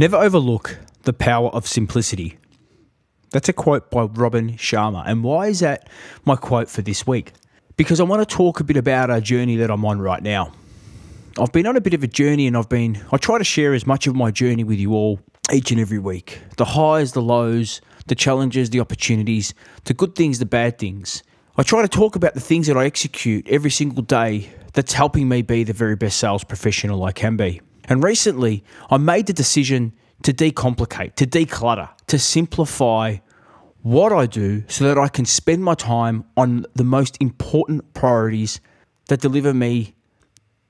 Never overlook the power of simplicity. That's a quote by Robin Sharma. And why is that my quote for this week? Because I want to talk a bit about a journey that I'm on right now. I've been on a bit of a journey and I've been, I try to share as much of my journey with you all each and every week. The highs, the lows, the challenges, the opportunities, the good things, the bad things. I try to talk about the things that I execute every single day that's helping me be the very best sales professional I can be. And recently, I made the decision to decomplicate, to declutter, to simplify what I do so that I can spend my time on the most important priorities that deliver me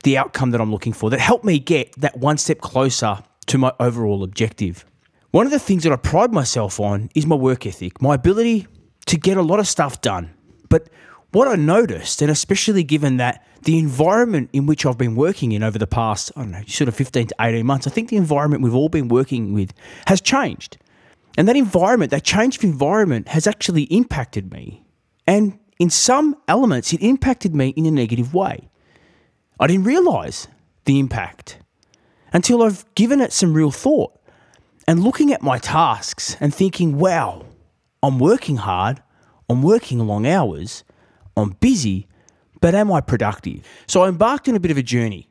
the outcome that I'm looking for, that help me get that one step closer to my overall objective. One of the things that I pride myself on is my work ethic, my ability to get a lot of stuff done. But what I noticed, and especially given that the environment in which I've been working in over the past, I don't know, sort of 15 to 18 months, I think the environment we've all been working with has changed. And that environment, that change of environment, has actually impacted me. And in some elements, it impacted me in a negative way. I didn't realize the impact until I've given it some real thought and looking at my tasks and thinking, wow, I'm working hard, I'm working long hours, I'm busy, but am I productive? So I embarked on a bit of a journey.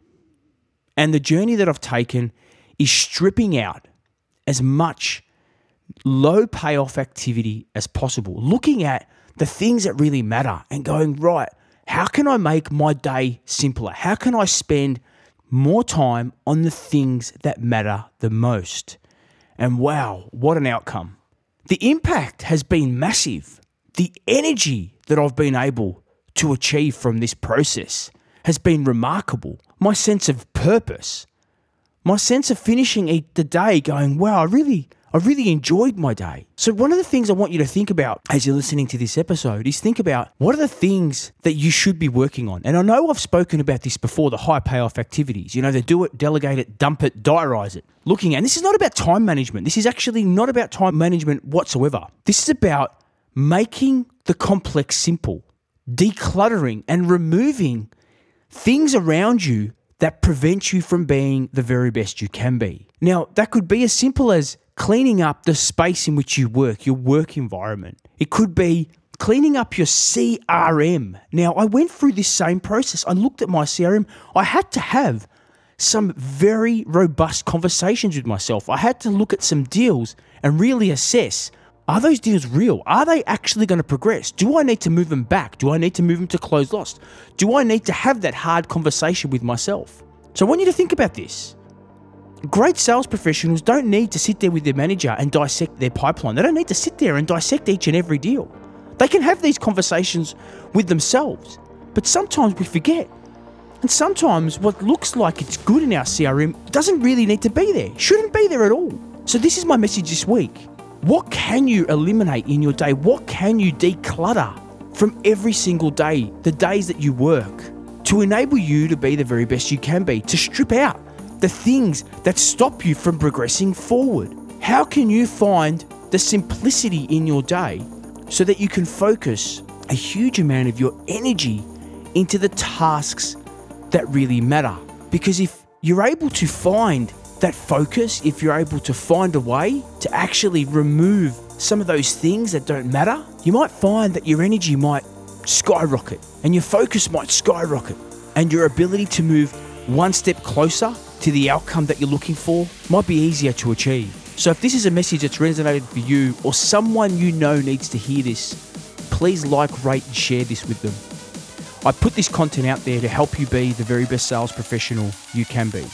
And the journey that I've taken is stripping out as much low payoff activity as possible, looking at the things that really matter and going, right, how can I make my day simpler? How can I spend more time on the things that matter the most? And wow, what an outcome. The impact has been massive. The energy that I've been able to achieve from this process has been remarkable. My sense of purpose, my sense of finishing the day going, wow, I really, I really enjoyed my day. So, one of the things I want you to think about as you're listening to this episode is think about what are the things that you should be working on. And I know I've spoken about this before the high payoff activities. You know, they do it, delegate it, dump it, diarize it. Looking at, this is not about time management. This is actually not about time management whatsoever. This is about making the complex simple decluttering and removing things around you that prevent you from being the very best you can be. Now, that could be as simple as cleaning up the space in which you work, your work environment. It could be cleaning up your CRM. Now, I went through this same process. I looked at my CRM. I had to have some very robust conversations with myself. I had to look at some deals and really assess are those deals real? Are they actually going to progress? Do I need to move them back? Do I need to move them to close lost? Do I need to have that hard conversation with myself? So I want you to think about this. Great sales professionals don't need to sit there with their manager and dissect their pipeline. They don't need to sit there and dissect each and every deal. They can have these conversations with themselves. But sometimes we forget. And sometimes what looks like it's good in our CRM doesn't really need to be there, shouldn't be there at all. So, this is my message this week. What can you eliminate in your day? What can you declutter from every single day, the days that you work, to enable you to be the very best you can be, to strip out the things that stop you from progressing forward? How can you find the simplicity in your day so that you can focus a huge amount of your energy into the tasks that really matter? Because if you're able to find that focus, if you're able to find a way to actually remove some of those things that don't matter, you might find that your energy might skyrocket and your focus might skyrocket and your ability to move one step closer to the outcome that you're looking for might be easier to achieve. So if this is a message that's resonated for you or someone you know needs to hear this, please like, rate, and share this with them. I put this content out there to help you be the very best sales professional you can be.